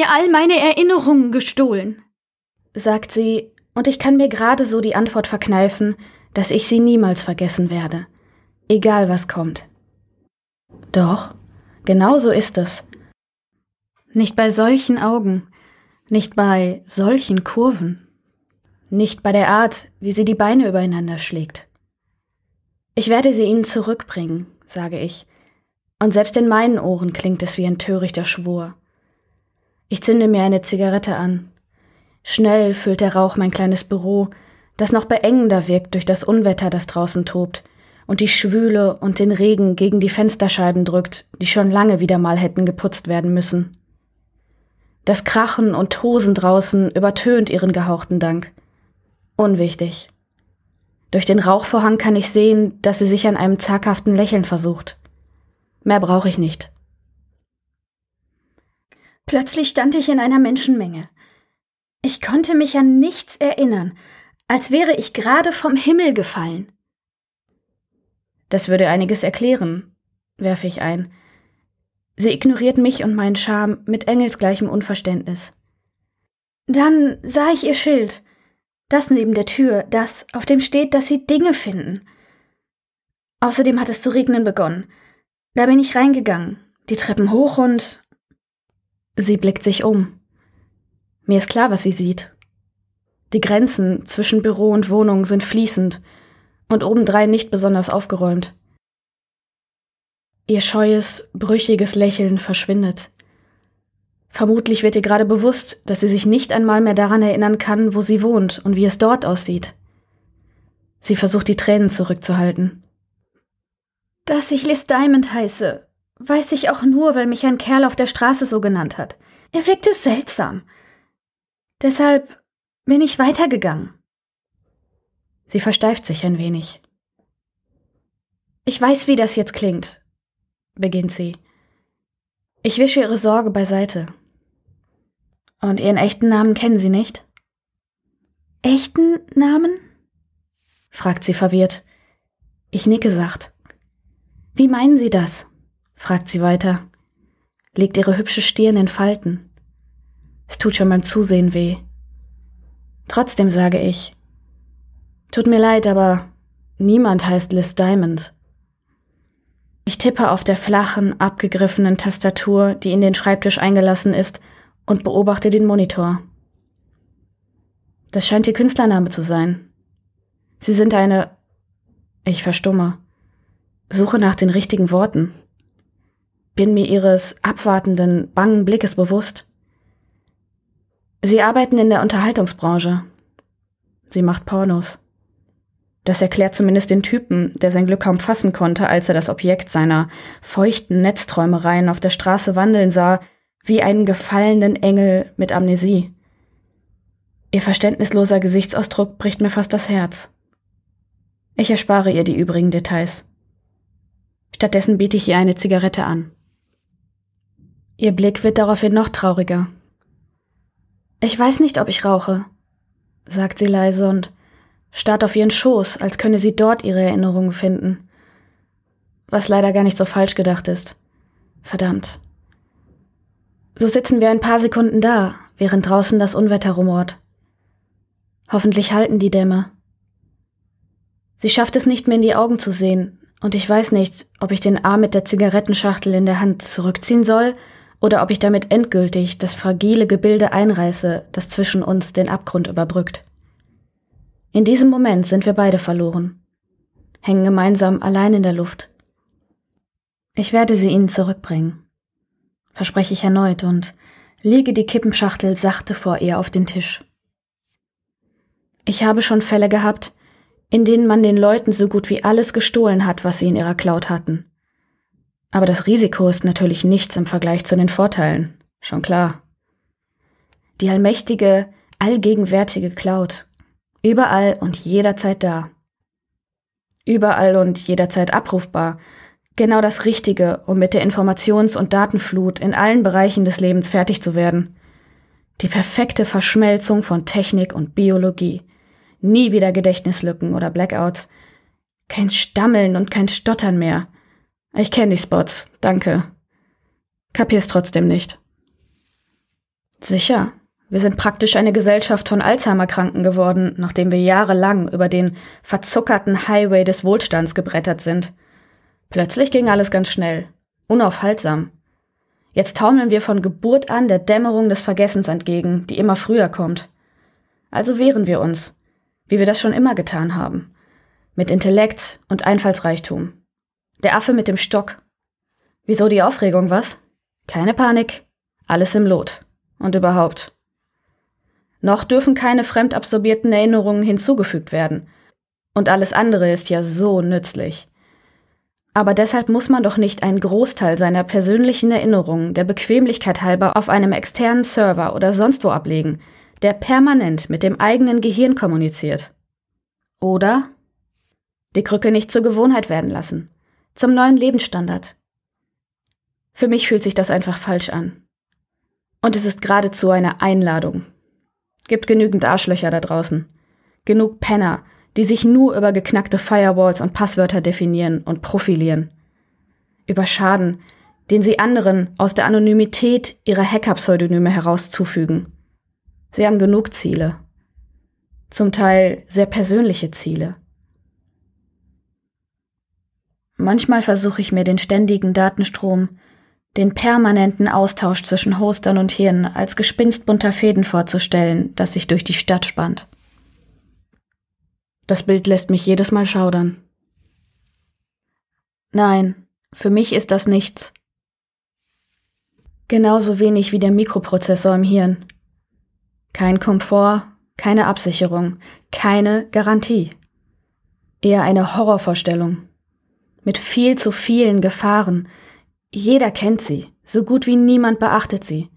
mir all meine Erinnerungen gestohlen, sagt sie, und ich kann mir gerade so die Antwort verkneifen, dass ich sie niemals vergessen werde, egal was kommt. Doch, genau so ist es. Nicht bei solchen Augen, nicht bei solchen Kurven, nicht bei der Art, wie sie die Beine übereinander schlägt. Ich werde sie ihnen zurückbringen, sage ich, und selbst in meinen Ohren klingt es wie ein törichter Schwur. Ich zünde mir eine Zigarette an. Schnell füllt der Rauch mein kleines Büro, das noch beengender wirkt durch das Unwetter, das draußen tobt und die Schwüle und den Regen gegen die Fensterscheiben drückt, die schon lange wieder mal hätten geputzt werden müssen. Das Krachen und Tosen draußen übertönt ihren gehauchten Dank. Unwichtig. Durch den Rauchvorhang kann ich sehen, dass sie sich an einem zaghaften Lächeln versucht. Mehr brauche ich nicht. Plötzlich stand ich in einer Menschenmenge. Ich konnte mich an nichts erinnern, als wäre ich gerade vom Himmel gefallen. Das würde einiges erklären, werfe ich ein. Sie ignoriert mich und meinen Charme mit engelsgleichem Unverständnis. Dann sah ich ihr Schild, das neben der Tür, das, auf dem steht, dass sie Dinge finden. Außerdem hat es zu regnen begonnen. Da bin ich reingegangen, die Treppen hoch und. Sie blickt sich um. Mir ist klar, was sie sieht. Die Grenzen zwischen Büro und Wohnung sind fließend und obendrein nicht besonders aufgeräumt. Ihr scheues, brüchiges Lächeln verschwindet. Vermutlich wird ihr gerade bewusst, dass sie sich nicht einmal mehr daran erinnern kann, wo sie wohnt und wie es dort aussieht. Sie versucht die Tränen zurückzuhalten. Dass ich Liz Diamond heiße, weiß ich auch nur, weil mich ein Kerl auf der Straße so genannt hat. Er wirkte seltsam. Deshalb bin ich weitergegangen. Sie versteift sich ein wenig. Ich weiß, wie das jetzt klingt, beginnt sie. Ich wische ihre Sorge beiseite. Und ihren echten Namen kennen Sie nicht? Echten Namen? fragt sie verwirrt. Ich nicke sacht. Wie meinen Sie das? Fragt sie weiter, legt ihre hübsche Stirn in Falten. Es tut schon beim Zusehen weh. Trotzdem sage ich, tut mir leid, aber niemand heißt Liz Diamond. Ich tippe auf der flachen, abgegriffenen Tastatur, die in den Schreibtisch eingelassen ist, und beobachte den Monitor. Das scheint ihr Künstlername zu sein. Sie sind eine. Ich verstumme. Suche nach den richtigen Worten. Bin mir ihres abwartenden, bangen Blickes bewusst. Sie arbeiten in der Unterhaltungsbranche. Sie macht Pornos. Das erklärt zumindest den Typen, der sein Glück kaum fassen konnte, als er das Objekt seiner feuchten Netzträumereien auf der Straße wandeln sah, wie einen gefallenen Engel mit Amnesie. Ihr verständnisloser Gesichtsausdruck bricht mir fast das Herz. Ich erspare ihr die übrigen Details. Stattdessen biete ich ihr eine Zigarette an. Ihr Blick wird daraufhin noch trauriger. Ich weiß nicht, ob ich rauche, sagt sie leise und starrt auf ihren Schoß, als könne sie dort ihre Erinnerungen finden. Was leider gar nicht so falsch gedacht ist. Verdammt. So sitzen wir ein paar Sekunden da, während draußen das Unwetter rumort. Hoffentlich halten die Dämme. Sie schafft es nicht mehr in die Augen zu sehen, und ich weiß nicht, ob ich den Arm mit der Zigarettenschachtel in der Hand zurückziehen soll oder ob ich damit endgültig das fragile Gebilde einreiße, das zwischen uns den Abgrund überbrückt. In diesem Moment sind wir beide verloren, hängen gemeinsam allein in der Luft. Ich werde sie ihnen zurückbringen verspreche ich erneut und lege die Kippenschachtel sachte vor ihr auf den Tisch. Ich habe schon Fälle gehabt, in denen man den Leuten so gut wie alles gestohlen hat, was sie in ihrer Cloud hatten. Aber das Risiko ist natürlich nichts im Vergleich zu den Vorteilen, schon klar. Die allmächtige, allgegenwärtige Cloud, überall und jederzeit da. Überall und jederzeit abrufbar, genau das Richtige, um mit der Informations- und Datenflut in allen Bereichen des Lebens fertig zu werden. Die perfekte Verschmelzung von Technik und Biologie. Nie wieder Gedächtnislücken oder Blackouts. Kein Stammeln und kein Stottern mehr. Ich kenne die Spots, danke. Kapier's trotzdem nicht. Sicher. Wir sind praktisch eine Gesellschaft von Alzheimer-Kranken geworden, nachdem wir jahrelang über den verzuckerten Highway des Wohlstands gebrettert sind. Plötzlich ging alles ganz schnell, unaufhaltsam. Jetzt taumeln wir von Geburt an der Dämmerung des Vergessens entgegen, die immer früher kommt. Also wehren wir uns, wie wir das schon immer getan haben, mit Intellekt und Einfallsreichtum. Der Affe mit dem Stock. Wieso die Aufregung, was? Keine Panik, alles im Lot. Und überhaupt. Noch dürfen keine fremdabsorbierten Erinnerungen hinzugefügt werden. Und alles andere ist ja so nützlich. Aber deshalb muss man doch nicht einen Großteil seiner persönlichen Erinnerungen der Bequemlichkeit halber auf einem externen Server oder sonst wo ablegen, der permanent mit dem eigenen Gehirn kommuniziert. Oder die Krücke nicht zur Gewohnheit werden lassen, zum neuen Lebensstandard. Für mich fühlt sich das einfach falsch an. Und es ist geradezu eine Einladung. Gibt genügend Arschlöcher da draußen. Genug Penner, die sich nur über geknackte Firewalls und Passwörter definieren und profilieren. Über Schaden, den sie anderen aus der Anonymität ihrer Hacker-Pseudonyme heraus zufügen. Sie haben genug Ziele. Zum Teil sehr persönliche Ziele. Manchmal versuche ich mir den ständigen Datenstrom, den permanenten Austausch zwischen Hostern und Hirn als Gespinst bunter Fäden vorzustellen, das sich durch die Stadt spannt. Das Bild lässt mich jedes Mal schaudern. Nein, für mich ist das nichts. Genauso wenig wie der Mikroprozessor im Hirn. Kein Komfort, keine Absicherung, keine Garantie. Eher eine Horrorvorstellung. Mit viel zu vielen Gefahren. Jeder kennt sie, so gut wie niemand beachtet sie.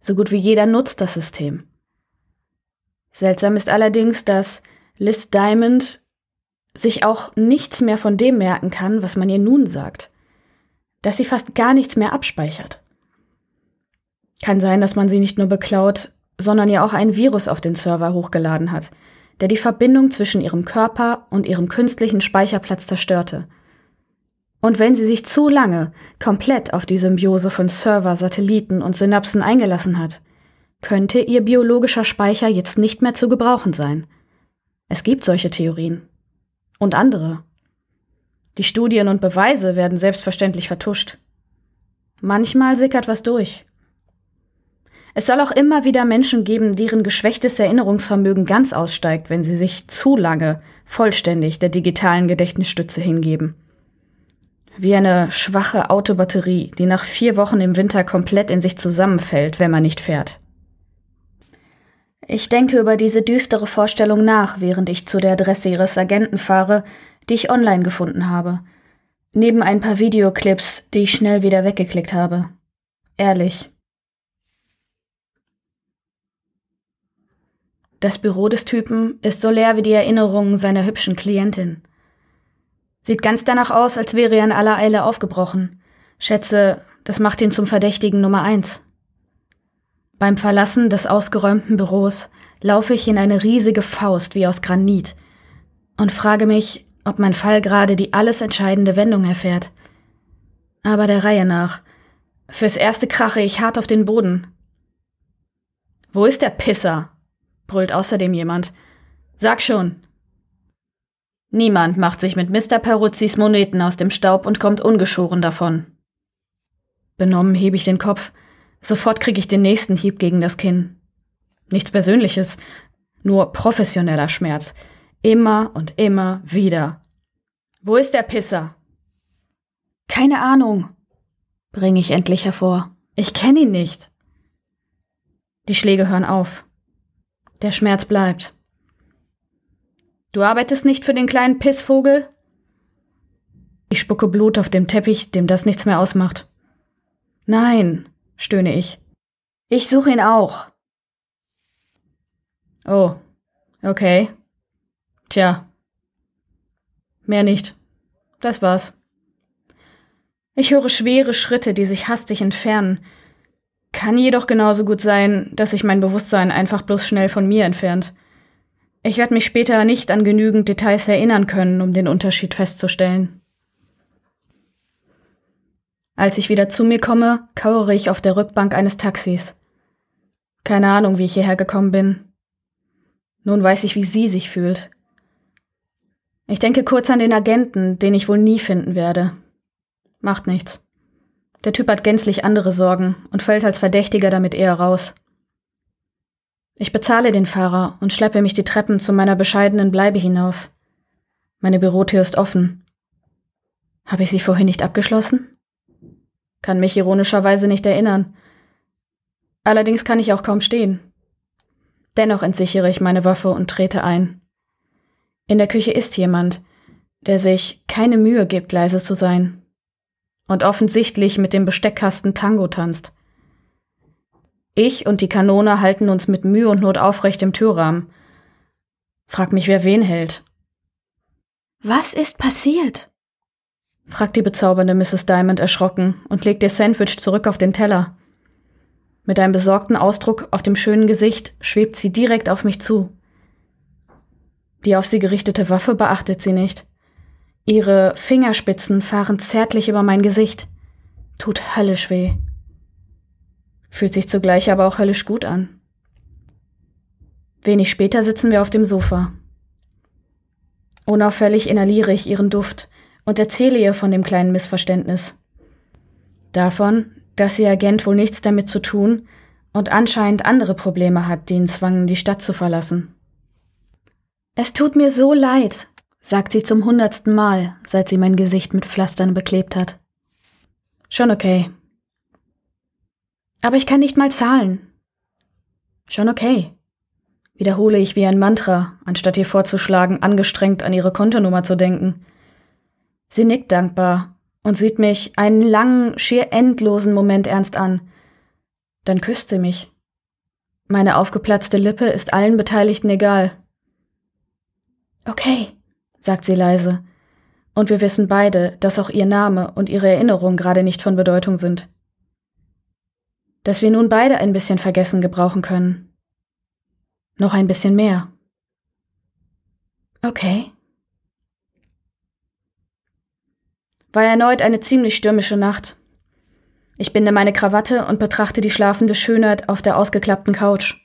So gut wie jeder nutzt das System. Seltsam ist allerdings, dass Liz Diamond sich auch nichts mehr von dem merken kann, was man ihr nun sagt. Dass sie fast gar nichts mehr abspeichert. Kann sein, dass man sie nicht nur beklaut, sondern ja auch ein Virus auf den Server hochgeladen hat, der die Verbindung zwischen ihrem Körper und ihrem künstlichen Speicherplatz zerstörte. Und wenn sie sich zu lange komplett auf die Symbiose von Server, Satelliten und Synapsen eingelassen hat, könnte ihr biologischer Speicher jetzt nicht mehr zu gebrauchen sein. Es gibt solche Theorien. Und andere. Die Studien und Beweise werden selbstverständlich vertuscht. Manchmal sickert was durch. Es soll auch immer wieder Menschen geben, deren geschwächtes Erinnerungsvermögen ganz aussteigt, wenn sie sich zu lange vollständig der digitalen Gedächtnisstütze hingeben. Wie eine schwache Autobatterie, die nach vier Wochen im Winter komplett in sich zusammenfällt, wenn man nicht fährt. Ich denke über diese düstere Vorstellung nach, während ich zu der Adresse ihres Agenten fahre, die ich online gefunden habe. Neben ein paar Videoclips, die ich schnell wieder weggeklickt habe. Ehrlich. Das Büro des Typen ist so leer wie die Erinnerungen seiner hübschen Klientin. Sieht ganz danach aus, als wäre er in aller Eile aufgebrochen. Schätze, das macht ihn zum Verdächtigen Nummer eins. Beim Verlassen des ausgeräumten Büros laufe ich in eine riesige Faust wie aus Granit und frage mich, ob mein Fall gerade die alles entscheidende Wendung erfährt. Aber der Reihe nach. Fürs erste krache ich hart auf den Boden. Wo ist der Pisser? brüllt außerdem jemand. Sag schon. Niemand macht sich mit Mr. Peruzzis Moneten aus dem Staub und kommt ungeschoren davon. Benommen hebe ich den Kopf. Sofort kriege ich den nächsten Hieb gegen das Kinn. Nichts Persönliches, nur professioneller Schmerz. Immer und immer wieder. Wo ist der Pisser? Keine Ahnung, bringe ich endlich hervor. Ich kenne ihn nicht. Die Schläge hören auf. Der Schmerz bleibt. Du arbeitest nicht für den kleinen Pissvogel? Ich spucke Blut auf dem Teppich, dem das nichts mehr ausmacht. Nein, stöhne ich. Ich suche ihn auch. Oh, okay. Tja. Mehr nicht. Das war's. Ich höre schwere Schritte, die sich hastig entfernen. Kann jedoch genauso gut sein, dass sich mein Bewusstsein einfach bloß schnell von mir entfernt. Ich werde mich später nicht an genügend Details erinnern können, um den Unterschied festzustellen. Als ich wieder zu mir komme, kauere ich auf der Rückbank eines Taxis. Keine Ahnung, wie ich hierher gekommen bin. Nun weiß ich, wie sie sich fühlt. Ich denke kurz an den Agenten, den ich wohl nie finden werde. Macht nichts. Der Typ hat gänzlich andere Sorgen und fällt als Verdächtiger damit eher raus. Ich bezahle den Fahrer und schleppe mich die Treppen zu meiner bescheidenen Bleibe hinauf. Meine Bürotür ist offen. Habe ich sie vorhin nicht abgeschlossen? Kann mich ironischerweise nicht erinnern. Allerdings kann ich auch kaum stehen. Dennoch entsichere ich meine Waffe und trete ein. In der Küche ist jemand, der sich keine Mühe gibt, leise zu sein. Und offensichtlich mit dem Besteckkasten Tango tanzt. Ich und die Kanone halten uns mit Mühe und Not aufrecht im Türrahmen. Frag mich, wer wen hält. Was ist passiert? fragt die bezaubernde Mrs. Diamond erschrocken und legt ihr Sandwich zurück auf den Teller. Mit einem besorgten Ausdruck auf dem schönen Gesicht schwebt sie direkt auf mich zu. Die auf sie gerichtete Waffe beachtet sie nicht. Ihre Fingerspitzen fahren zärtlich über mein Gesicht. Tut höllisch weh. Fühlt sich zugleich aber auch höllisch gut an. Wenig später sitzen wir auf dem Sofa. Unauffällig inhaliere ich ihren Duft und erzähle ihr von dem kleinen Missverständnis. Davon, dass ihr Agent wohl nichts damit zu tun und anscheinend andere Probleme hat, die ihn zwangen, die Stadt zu verlassen. Es tut mir so leid, sagt sie zum hundertsten Mal, seit sie mein Gesicht mit Pflastern beklebt hat. Schon okay. Aber ich kann nicht mal zahlen. Schon okay. Wiederhole ich wie ein Mantra, anstatt ihr vorzuschlagen, angestrengt an ihre Kontonummer zu denken. Sie nickt dankbar und sieht mich einen langen, schier endlosen Moment ernst an. Dann küsst sie mich. Meine aufgeplatzte Lippe ist allen Beteiligten egal. Okay, sagt sie leise, und wir wissen beide, dass auch ihr Name und ihre Erinnerung gerade nicht von Bedeutung sind. Dass wir nun beide ein bisschen vergessen gebrauchen können. Noch ein bisschen mehr. Okay. War erneut eine ziemlich stürmische Nacht. Ich binde meine Krawatte und betrachte die schlafende Schönheit auf der ausgeklappten Couch.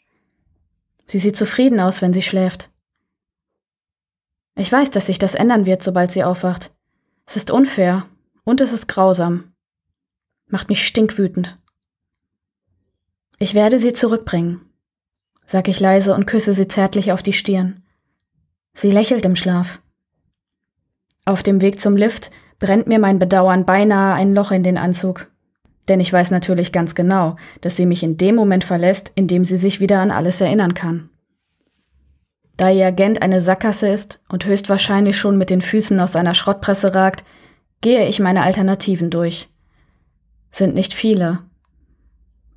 Sie sieht zufrieden aus, wenn sie schläft. Ich weiß, dass sich das ändern wird, sobald sie aufwacht. Es ist unfair und es ist grausam. Macht mich stinkwütend. Ich werde sie zurückbringen, sag ich leise und küsse sie zärtlich auf die Stirn. Sie lächelt im Schlaf. Auf dem Weg zum Lift brennt mir mein Bedauern beinahe ein Loch in den Anzug. Denn ich weiß natürlich ganz genau, dass sie mich in dem Moment verlässt, in dem sie sich wieder an alles erinnern kann. Da ihr Agent eine Sackgasse ist und höchstwahrscheinlich schon mit den Füßen aus einer Schrottpresse ragt, gehe ich meine Alternativen durch. Sind nicht viele.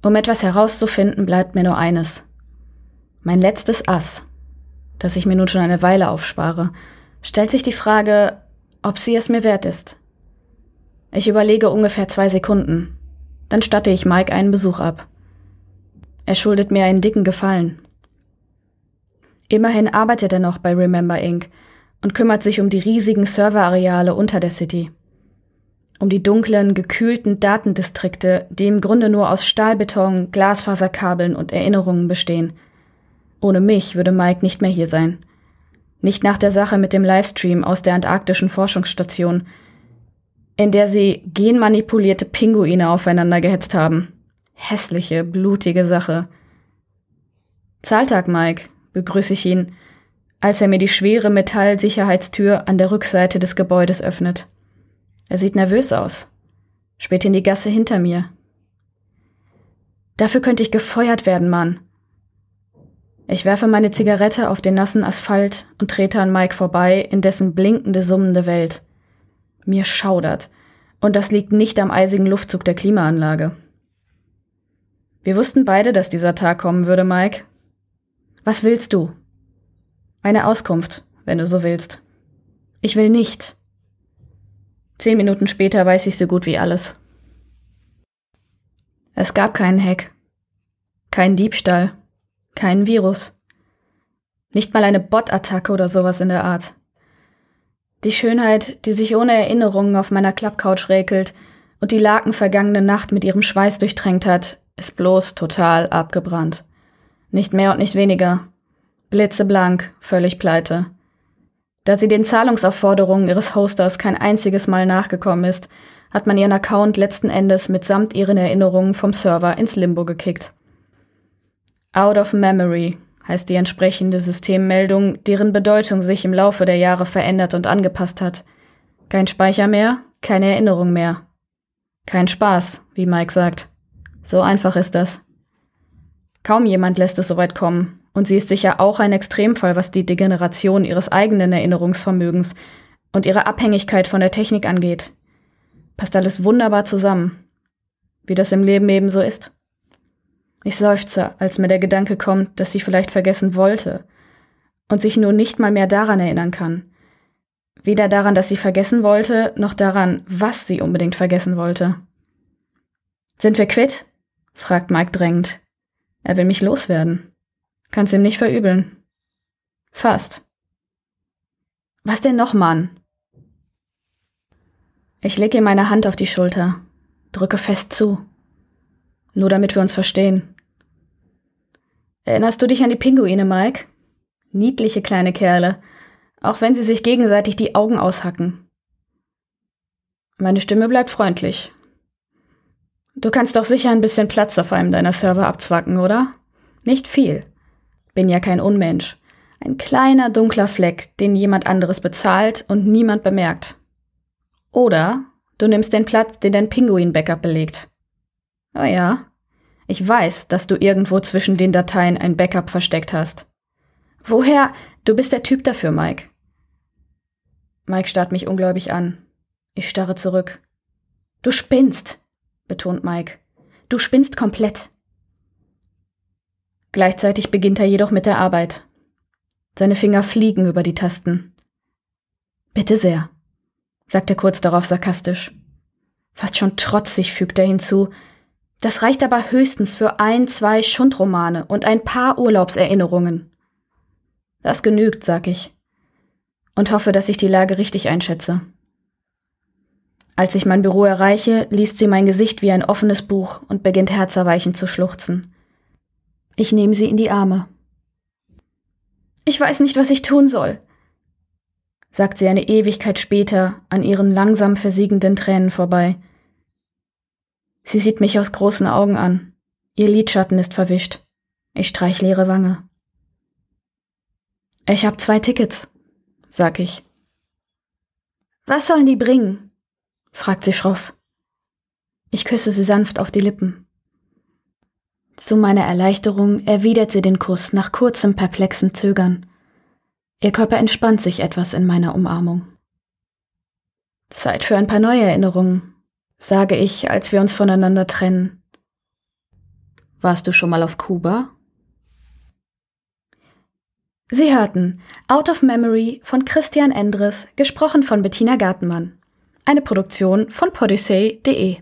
Um etwas herauszufinden, bleibt mir nur eines. Mein letztes Ass, das ich mir nun schon eine Weile aufspare, stellt sich die Frage, ob sie es mir wert ist. Ich überlege ungefähr zwei Sekunden. Dann statte ich Mike einen Besuch ab. Er schuldet mir einen dicken Gefallen. Immerhin arbeitet er noch bei Remember Inc. und kümmert sich um die riesigen Serverareale unter der City. Um die dunklen, gekühlten Datendistrikte, die im Grunde nur aus Stahlbeton, Glasfaserkabeln und Erinnerungen bestehen. Ohne mich würde Mike nicht mehr hier sein. Nicht nach der Sache mit dem Livestream aus der antarktischen Forschungsstation, in der sie genmanipulierte Pinguine aufeinander gehetzt haben. Hässliche, blutige Sache. Zahltag, Mike, begrüße ich ihn, als er mir die schwere Metallsicherheitstür an der Rückseite des Gebäudes öffnet. Er sieht nervös aus, späht in die Gasse hinter mir. Dafür könnte ich gefeuert werden, Mann. Ich werfe meine Zigarette auf den nassen Asphalt und trete an Mike vorbei in dessen blinkende, summende Welt. Mir schaudert, und das liegt nicht am eisigen Luftzug der Klimaanlage. Wir wussten beide, dass dieser Tag kommen würde, Mike, was willst du? Eine Auskunft, wenn du so willst. Ich will nicht. Zehn Minuten später weiß ich so gut wie alles. Es gab keinen Hack, keinen Diebstahl, keinen Virus. Nicht mal eine Bot-Attacke oder sowas in der Art. Die Schönheit, die sich ohne Erinnerungen auf meiner Klappcouch räkelt und die lakenvergangene Nacht mit ihrem Schweiß durchtränkt hat, ist bloß total abgebrannt. Nicht mehr und nicht weniger. Blitzeblank, völlig pleite. Da sie den Zahlungsaufforderungen ihres Hosters kein einziges Mal nachgekommen ist, hat man ihren Account letzten Endes mitsamt ihren Erinnerungen vom Server ins Limbo gekickt. Out of Memory heißt die entsprechende Systemmeldung, deren Bedeutung sich im Laufe der Jahre verändert und angepasst hat. Kein Speicher mehr, keine Erinnerung mehr. Kein Spaß, wie Mike sagt. So einfach ist das. Kaum jemand lässt es so weit kommen, und sie ist sicher auch ein Extremfall, was die Degeneration ihres eigenen Erinnerungsvermögens und ihre Abhängigkeit von der Technik angeht. Passt alles wunderbar zusammen. Wie das im Leben eben so ist. Ich seufze, als mir der Gedanke kommt, dass sie vielleicht vergessen wollte und sich nun nicht mal mehr daran erinnern kann. Weder daran, dass sie vergessen wollte, noch daran, was sie unbedingt vergessen wollte. Sind wir quitt? fragt Mike drängend. Er will mich loswerden. Kann's ihm nicht verübeln. Fast. Was denn noch, Mann? Ich lege ihm meine Hand auf die Schulter, drücke fest zu. Nur damit wir uns verstehen. Erinnerst du dich an die Pinguine, Mike? Niedliche kleine Kerle, auch wenn sie sich gegenseitig die Augen aushacken. Meine Stimme bleibt freundlich. Du kannst doch sicher ein bisschen Platz auf einem deiner Server abzwacken, oder? Nicht viel. Bin ja kein Unmensch. Ein kleiner dunkler Fleck, den jemand anderes bezahlt und niemand bemerkt. Oder du nimmst den Platz, den dein Pinguin-Backup belegt. Oh ja, ich weiß, dass du irgendwo zwischen den Dateien ein Backup versteckt hast. Woher? Du bist der Typ dafür, Mike. Mike starrt mich ungläubig an. Ich starre zurück. Du spinnst, betont Mike. Du spinnst komplett. Gleichzeitig beginnt er jedoch mit der Arbeit. Seine Finger fliegen über die Tasten. Bitte sehr, sagt er kurz darauf sarkastisch. Fast schon trotzig fügt er hinzu, das reicht aber höchstens für ein, zwei Schundromane und ein paar Urlaubserinnerungen. Das genügt, sag ich. Und hoffe, dass ich die Lage richtig einschätze. Als ich mein Büro erreiche, liest sie mein Gesicht wie ein offenes Buch und beginnt herzerweichend zu schluchzen. Ich nehme sie in die Arme. Ich weiß nicht, was ich tun soll, sagt sie eine Ewigkeit später an ihren langsam versiegenden Tränen vorbei. Sie sieht mich aus großen Augen an. Ihr Lidschatten ist verwischt. Ich streich leere Wange. Ich hab zwei Tickets, sag ich. Was sollen die bringen? fragt sie schroff. Ich küsse sie sanft auf die Lippen. Zu meiner Erleichterung erwidert sie den Kuss nach kurzem perplexem Zögern. Ihr Körper entspannt sich etwas in meiner Umarmung. Zeit für ein paar neue Erinnerungen, sage ich, als wir uns voneinander trennen. Warst du schon mal auf Kuba? Sie hörten Out of Memory von Christian Endres, gesprochen von Bettina Gartenmann. Eine Produktion von podyssey.de